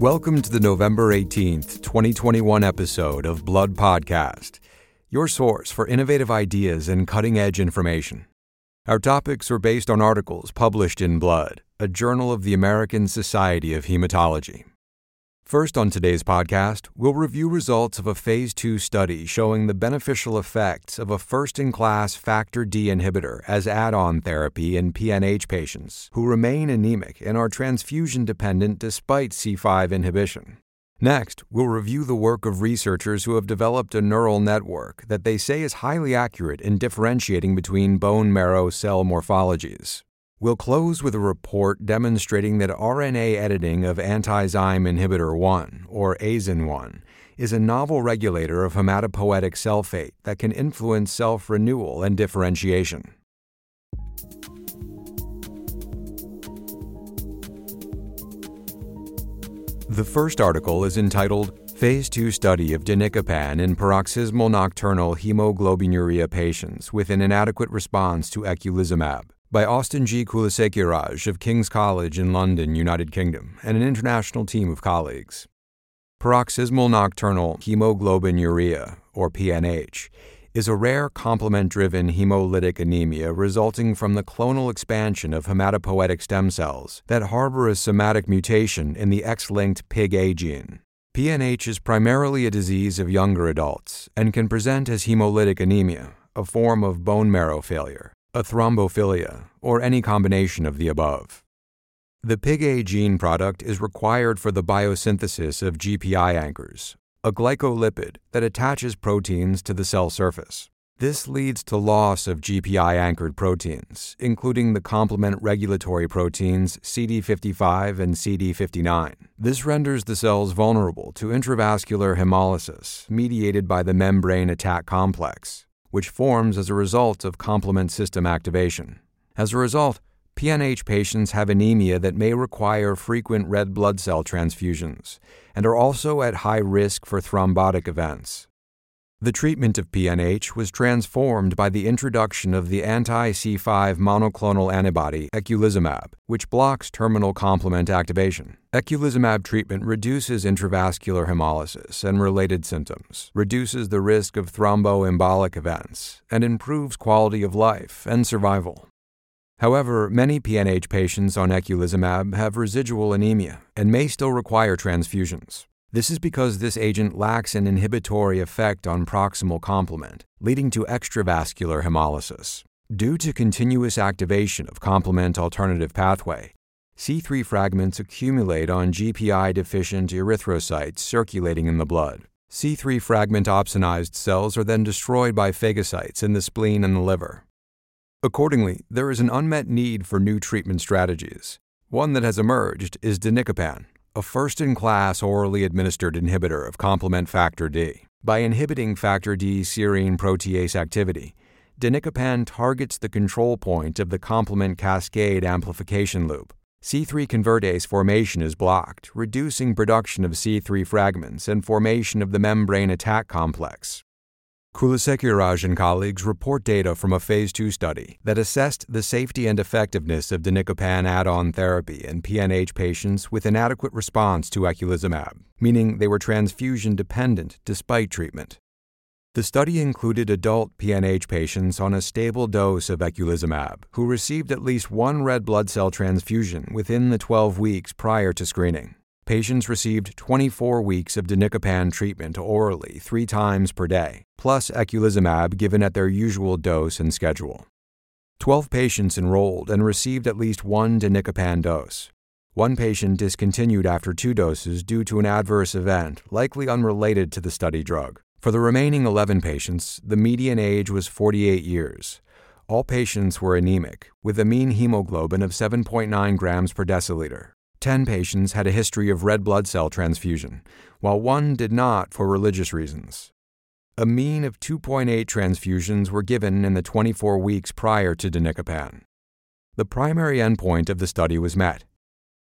Welcome to the November 18th, 2021 episode of Blood Podcast, your source for innovative ideas and cutting edge information. Our topics are based on articles published in Blood, a journal of the American Society of Hematology. First, on today's podcast, we'll review results of a Phase 2 study showing the beneficial effects of a first in class Factor D inhibitor as add on therapy in PNH patients who remain anemic and are transfusion dependent despite C5 inhibition. Next, we'll review the work of researchers who have developed a neural network that they say is highly accurate in differentiating between bone marrow cell morphologies. We'll close with a report demonstrating that RNA editing of antizyme inhibitor 1, or AZIN1, is a novel regulator of hematopoietic cell fate that can influence self renewal and differentiation. The first article is entitled Phase 2 Study of Danicopan in Paroxysmal Nocturnal Hemoglobinuria Patients with an Inadequate Response to Eculizumab by Austin G. Kulasekararaj of King's College in London, United Kingdom, and an international team of colleagues. Paroxysmal nocturnal hemoglobinuria, or PNH, is a rare complement driven hemolytic anemia resulting from the clonal expansion of hematopoietic stem cells that harbor a somatic mutation in the X linked PIGA gene. PNH is primarily a disease of younger adults and can present as hemolytic anemia, a form of bone marrow failure a thrombophilia, or any combination of the above. The PIGA gene product is required for the biosynthesis of GPI anchors, a glycolipid that attaches proteins to the cell surface. This leads to loss of GPI anchored proteins, including the complement regulatory proteins CD55 and CD59. This renders the cells vulnerable to intravascular hemolysis mediated by the membrane attack complex, which forms as a result of complement system activation. As a result, PNH patients have anemia that may require frequent red blood cell transfusions and are also at high risk for thrombotic events. The treatment of PNH was transformed by the introduction of the anti C5 monoclonal antibody eculizumab, which blocks terminal complement activation. Eculizumab treatment reduces intravascular hemolysis and related symptoms, reduces the risk of thromboembolic events, and improves quality of life and survival. However, many PNH patients on eculizumab have residual anemia and may still require transfusions. This is because this agent lacks an inhibitory effect on proximal complement, leading to extravascular hemolysis. Due to continuous activation of complement alternative pathway, C3 fragments accumulate on GPI deficient erythrocytes circulating in the blood. C3 fragment opsonized cells are then destroyed by phagocytes in the spleen and the liver. Accordingly, there is an unmet need for new treatment strategies. One that has emerged is danicopan, a first in class orally administered inhibitor of complement factor D. By inhibiting factor D serine protease activity, danicopan targets the control point of the complement cascade amplification loop. C3 convertase formation is blocked, reducing production of C3 fragments and formation of the membrane attack complex. Kulasekararaj and colleagues report data from a phase 2 study that assessed the safety and effectiveness of danicopan add-on therapy in PNH patients with inadequate response to eculizumab, meaning they were transfusion dependent despite treatment. The study included adult PNH patients on a stable dose of eculizumab who received at least one red blood cell transfusion within the 12 weeks prior to screening. Patients received 24 weeks of danicopan treatment orally three times per day, plus eculizumab given at their usual dose and schedule. 12 patients enrolled and received at least one danicopan dose. One patient discontinued after two doses due to an adverse event likely unrelated to the study drug. For the remaining 11 patients, the median age was 48 years. All patients were anemic, with a mean hemoglobin of 7.9 grams per deciliter. 10 patients had a history of red blood cell transfusion, while one did not for religious reasons. A mean of 2.8 transfusions were given in the 24 weeks prior to danicopan. The primary endpoint of the study was met.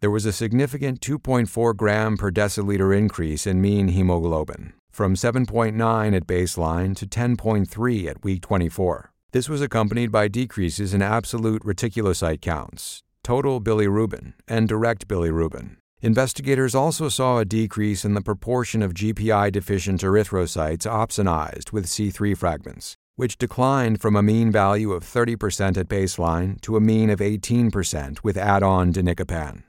There was a significant 2.4 gram per deciliter increase in mean hemoglobin, from 7.9 at baseline to 10.3 at week 24. This was accompanied by decreases in absolute reticulocyte counts, total bilirubin, and direct bilirubin. Investigators also saw a decrease in the proportion of GPI deficient erythrocytes opsonized with C3 fragments, which declined from a mean value of 30% at baseline to a mean of 18% with add on danicopan.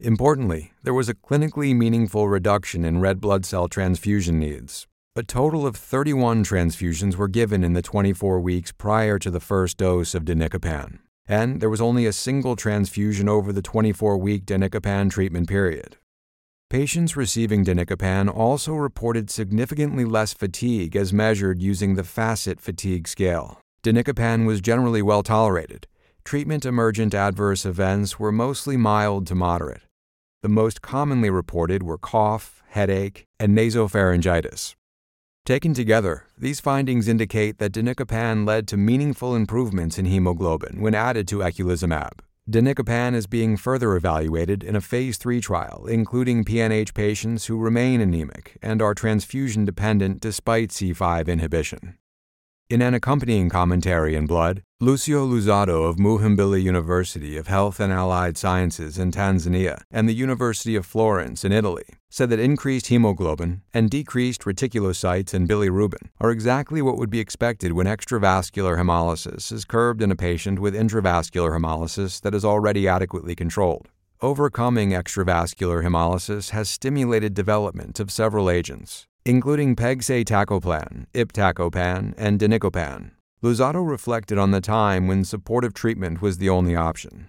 Importantly, there was a clinically meaningful reduction in red blood cell transfusion needs. A total of 31 transfusions were given in the 24 weeks prior to the first dose of danicopan, and there was only a single transfusion over the 24 week danicopan treatment period. Patients receiving danicopan also reported significantly less fatigue as measured using the FACIT fatigue scale. Danicopan was generally well tolerated. Treatment emergent adverse events were mostly mild to moderate. The most commonly reported were cough, headache, and nasopharyngitis. Taken together, these findings indicate that danicopan led to meaningful improvements in hemoglobin when added to eculizumab. Danicopan is being further evaluated in a phase 3 trial, including PNH patients who remain anemic and are transfusion dependent despite C5 inhibition. In an accompanying commentary in Blood, Lucio Luzzatto of Muhimbili University of Health and Allied Sciences in Tanzania and the University of Florence in Italy said that increased hemoglobin and decreased reticulocytes and bilirubin are exactly what would be expected when extravascular hemolysis is curbed in a patient with intravascular hemolysis that is already adequately controlled. Overcoming extravascular hemolysis has stimulated development of several agents, including pegcetacoplan, iptacopan, and danicopan. Luzzatto reflected on the time when supportive treatment was the only option.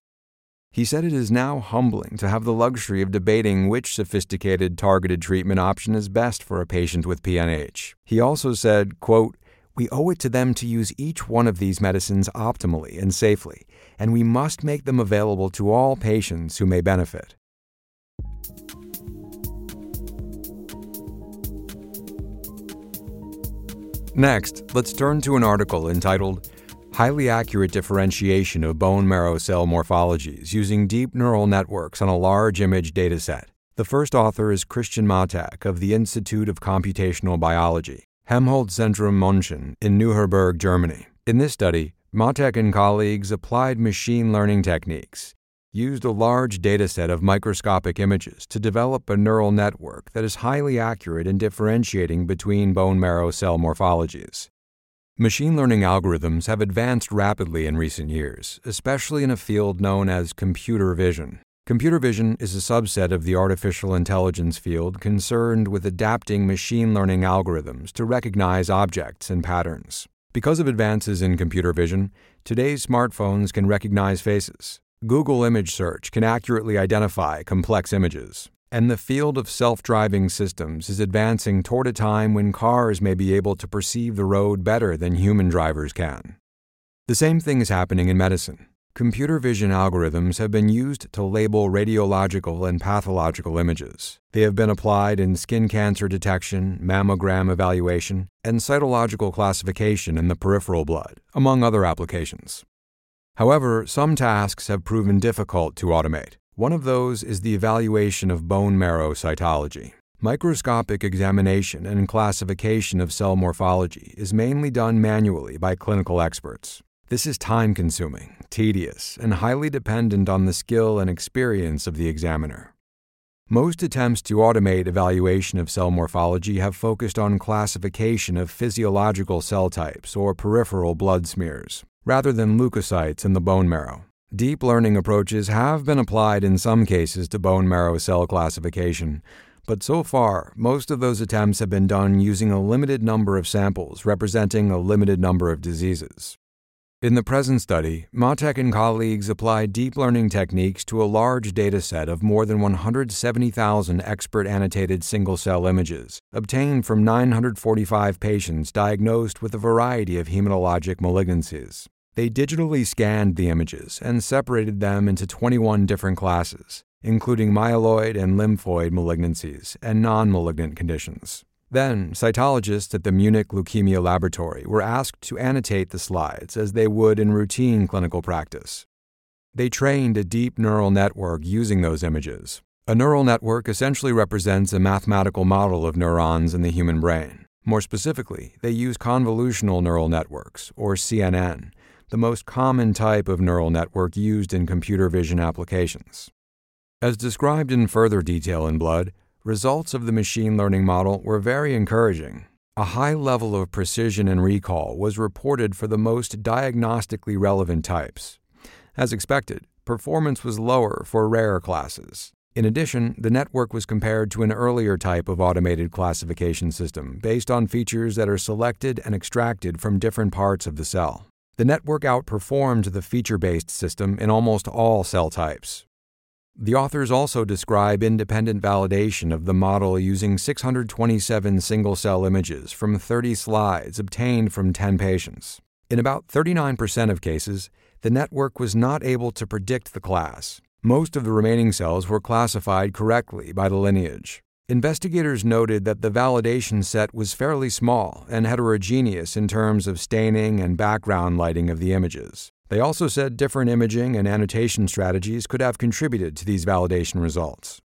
He said it is now humbling to have the luxury of debating which sophisticated targeted treatment option is best for a patient with PNH. He also said, quote, we owe it to them to use each one of these medicines optimally and safely, and we must make them available to all patients who may benefit. Next, let's turn to an article entitled Highly Accurate Differentiation of Bone Marrow Cell Morphologies Using Deep Neural Networks on a Large Image Dataset. The first author is Christian Matek of the Institute of Computational Biology, Helmholtz-Zentrum München in Neuherberg, Germany. In this study, Matek and colleagues applied machine learning techniques used a large dataset of microscopic images to develop a neural network that is highly accurate in differentiating between bone marrow cell morphologies. Machine learning algorithms have advanced rapidly in recent years, especially in a field known as computer vision. Computer vision is a subset of the artificial intelligence field concerned with adapting machine learning algorithms to recognize objects and patterns. Because of advances in computer vision, today's smartphones can recognize faces, Google image search can accurately identify complex images, and the field of self driving systems is advancing toward a time when cars may be able to perceive the road better than human drivers can. The same thing is happening in medicine. Computer vision algorithms have been used to label radiological and pathological images. They have been applied in skin cancer detection, mammogram evaluation, and cytological classification in the peripheral blood, among other applications. However, some tasks have proven difficult to automate. One of those is the evaluation of bone marrow cytology. Microscopic examination and classification of cell morphology is mainly done manually by clinical experts. This is time consuming, tedious, and highly dependent on the skill and experience of the examiner. Most attempts to automate evaluation of cell morphology have focused on classification of physiological cell types or peripheral blood smears rather than leukocytes in the bone marrow. Deep learning approaches have been applied in some cases to bone marrow cell classification, but so far, most of those attempts have been done using a limited number of samples representing a limited number of diseases. In the present study, Matek and colleagues applied deep learning techniques to a large data set of more than 170,000 expert annotated single cell images, obtained from 945 patients diagnosed with a variety of hematologic malignancies. They digitally scanned the images and separated them into 21 different classes, including myeloid and lymphoid malignancies and non malignant conditions. Then, cytologists at the Munich Leukemia Laboratory were asked to annotate the slides as they would in routine clinical practice. They trained a deep neural network using those images. A neural network essentially represents a mathematical model of neurons in the human brain. More specifically, they use convolutional neural networks, or CNN, the most common type of neural network used in computer vision applications. As described in further detail in Blood, results of the machine learning model were very encouraging. A high level of precision and recall was reported for the most diagnostically relevant types. As expected, performance was lower for rarer classes. In addition, the network was compared to an earlier type of automated classification system based on features that are selected and extracted from different parts of the cell. The network outperformed the feature based system in almost all cell types. The authors also describe independent validation of the model using 627 single cell images from 30 slides obtained from 10 patients. In about 39% of cases, the network was not able to predict the class. Most of the remaining cells were classified correctly by the lineage. Investigators noted that the validation set was fairly small and heterogeneous in terms of staining and background lighting of the images. They also said different imaging and annotation strategies could have contributed to these validation results.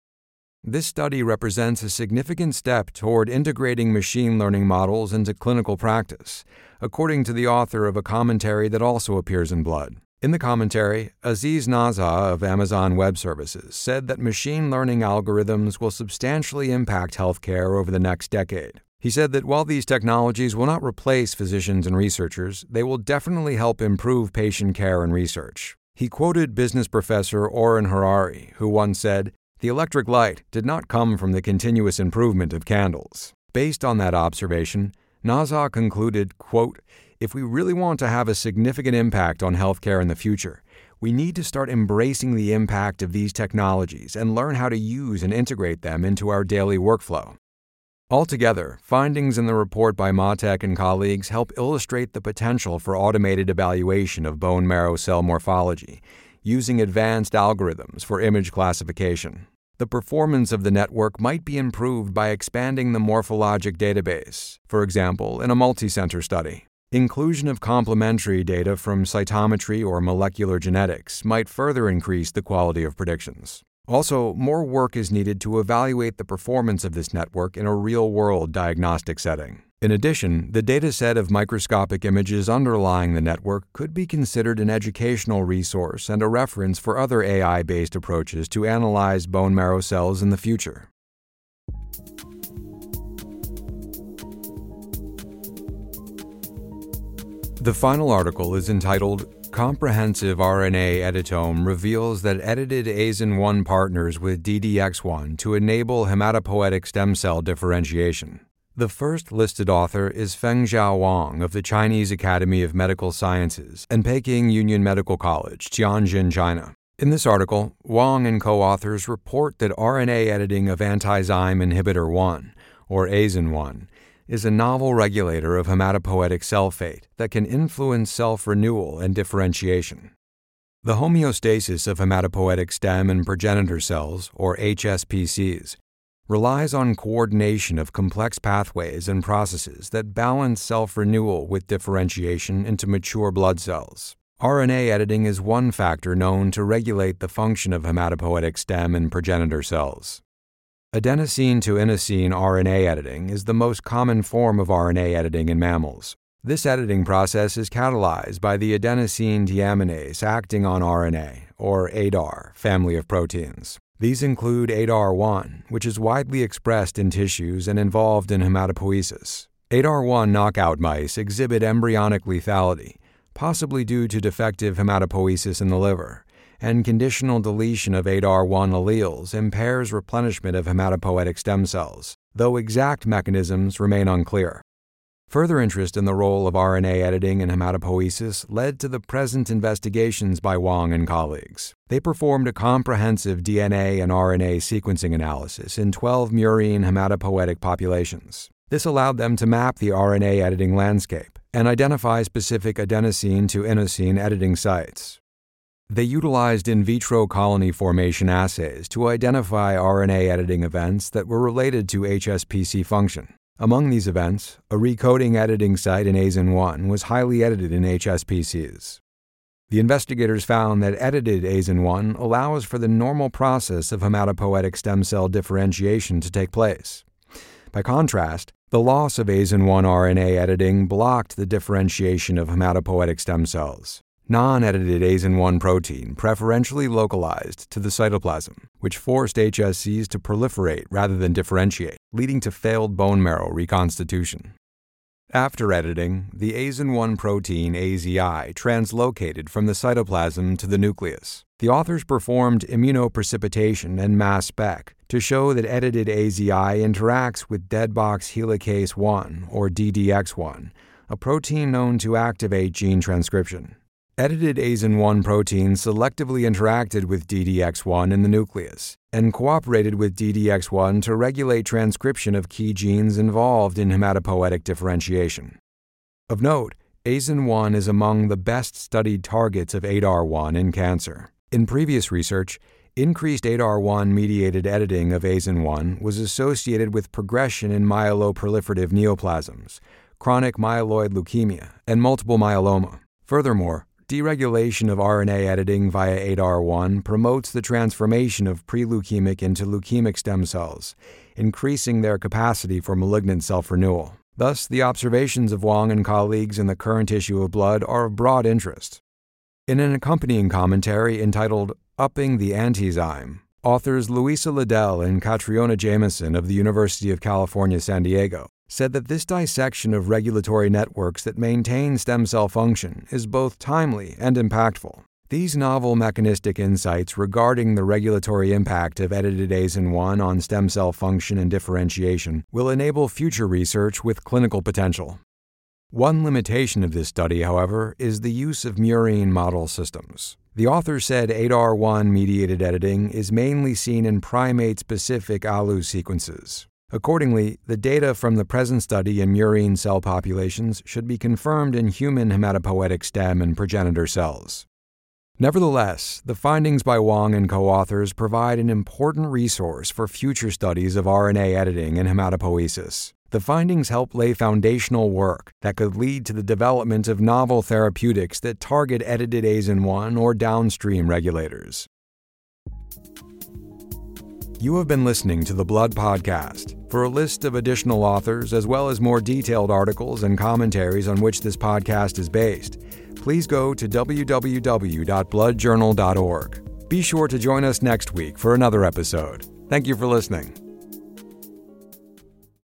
This study represents a significant step toward integrating machine learning models into clinical practice, according to the author of a commentary that also appears in Blood. In the commentary, Aziz Nazha of Amazon Web Services said that machine learning algorithms will substantially impact healthcare over the next decade. He said that while these technologies will not replace physicians and researchers, they will definitely help improve patient care and research. He quoted business professor Oren Harari, who once said, The electric light did not come from the continuous improvement of candles. Based on that observation, Nazha concluded, quote, If we really want to have a significant impact on healthcare in the future, we need to start embracing the impact of these technologies and learn how to use and integrate them into our daily workflow. Altogether, findings in the report by Matek and colleagues help illustrate the potential for automated evaluation of bone marrow cell morphology using advanced algorithms for image classification. The performance of the network might be improved by expanding the morphologic database, for example, in a multicenter study. Inclusion of complementary data from cytometry or molecular genetics might further increase the quality of predictions. Also, more work is needed to evaluate the performance of this network in a real world diagnostic setting. In addition, the dataset of microscopic images underlying the network could be considered an educational resource and a reference for other AI based approaches to analyze bone marrow cells in the future. The final article is entitled comprehensive RNA editome reveals that edited AZIN1 partners with DDX1 to enable hematopoietic stem cell differentiation. The first listed author is Fengxiao Wang of the Chinese Academy of Medical Sciences and Peking Union Medical College, Tianjin, China. In this article, Wang and co authors report that RNA editing of antizyme inhibitor 1, or AZIN1, is a novel regulator of hematopoietic cell fate that can influence self renewal and differentiation. The homeostasis of hematopoietic stem and progenitor cells, or HSPCs, relies on coordination of complex pathways and processes that balance self renewal with differentiation into mature blood cells. RNA editing is one factor known to regulate the function of hematopoietic stem and progenitor cells. Adenosine to inosine RNA editing is the most common form of RNA editing in mammals. This editing process is catalyzed by the adenosine deaminase acting on RNA, or ADAR, family of proteins. These include ADAR1, which is widely expressed in tissues and involved in hematopoiesis. ADAR1 knockout mice exhibit embryonic lethality, possibly due to defective hematopoiesis in the liver, and conditional deletion of ADAR1 alleles impairs replenishment of hematopoietic stem cells, though exact mechanisms remain unclear. Further interest in the role of RNA editing in hematopoiesis led to the present investigations by Wang and colleagues. They performed a comprehensive DNA and RNA sequencing analysis in 12 murine hematopoietic populations. This allowed them to map the RNA editing landscape and identify specific adenosine to inosine editing sites. They utilized in vitro colony formation assays to identify RNA editing events that were related to HSPC function. Among these events, a recoding editing site in AZIN1 was highly edited in HSPCs. The investigators found that edited AZIN1 allows for the normal process of hematopoietic stem cell differentiation to take place. By contrast, the loss of AZIN1 RNA editing blocked the differentiation of hematopoietic stem cells. Non edited AZIN1 protein preferentially localized to the cytoplasm, which forced HSCs to proliferate rather than differentiate, leading to failed bone marrow reconstitution. After editing, the AZIN1 protein AZI translocated from the cytoplasm to the nucleus. The authors performed immunoprecipitation and mass spec to show that edited AZI interacts with DEAD-box helicase 1 or DDX1, a protein known to activate gene transcription. Edited AZIN1 protein selectively interacted with DDX1 in the nucleus and cooperated with DDX1 to regulate transcription of key genes involved in hematopoietic differentiation. Of note, AZIN1 is among the best studied targets of ADAR1 in cancer. In previous research, increased ADAR1 mediated editing of AZIN1 was associated with progression in myeloproliferative neoplasms, chronic myeloid leukemia, and multiple myeloma. Furthermore, Deregulation of RNA editing via ADAR1 promotes the transformation of pre-leukemic into leukemic stem cells, increasing their capacity for malignant self-renewal. Thus, the observations of Wang and colleagues in the current issue of Blood are of broad interest. In an accompanying commentary entitled Upping the Antizyme, authors Louisa Liddell and Catriona Jamieson of the University of California, San Diego said that this dissection of regulatory networks that maintain stem cell function is both timely and impactful. These novel mechanistic insights regarding the regulatory impact of edited AZIN1 on stem cell function and differentiation will enable future research with clinical potential. One limitation of this study, however, is the use of murine model systems. The author said ADAR1 mediated editing is mainly seen in primate specific ALU sequences, Accordingly, the data from the present study in murine cell populations should be confirmed in human hematopoietic stem and progenitor cells. Nevertheless, the findings by Wang and co authors provide an important resource for future studies of RNA editing and hematopoiesis. The findings help lay foundational work that could lead to the development of novel therapeutics that target edited AZIN1 or downstream regulators. You have been listening to the Blood Podcast. For a list of additional authors, as well as more detailed articles and commentaries on which this podcast is based, please go to www.bloodjournal.org. Be sure to join us next week for another episode. Thank you for listening.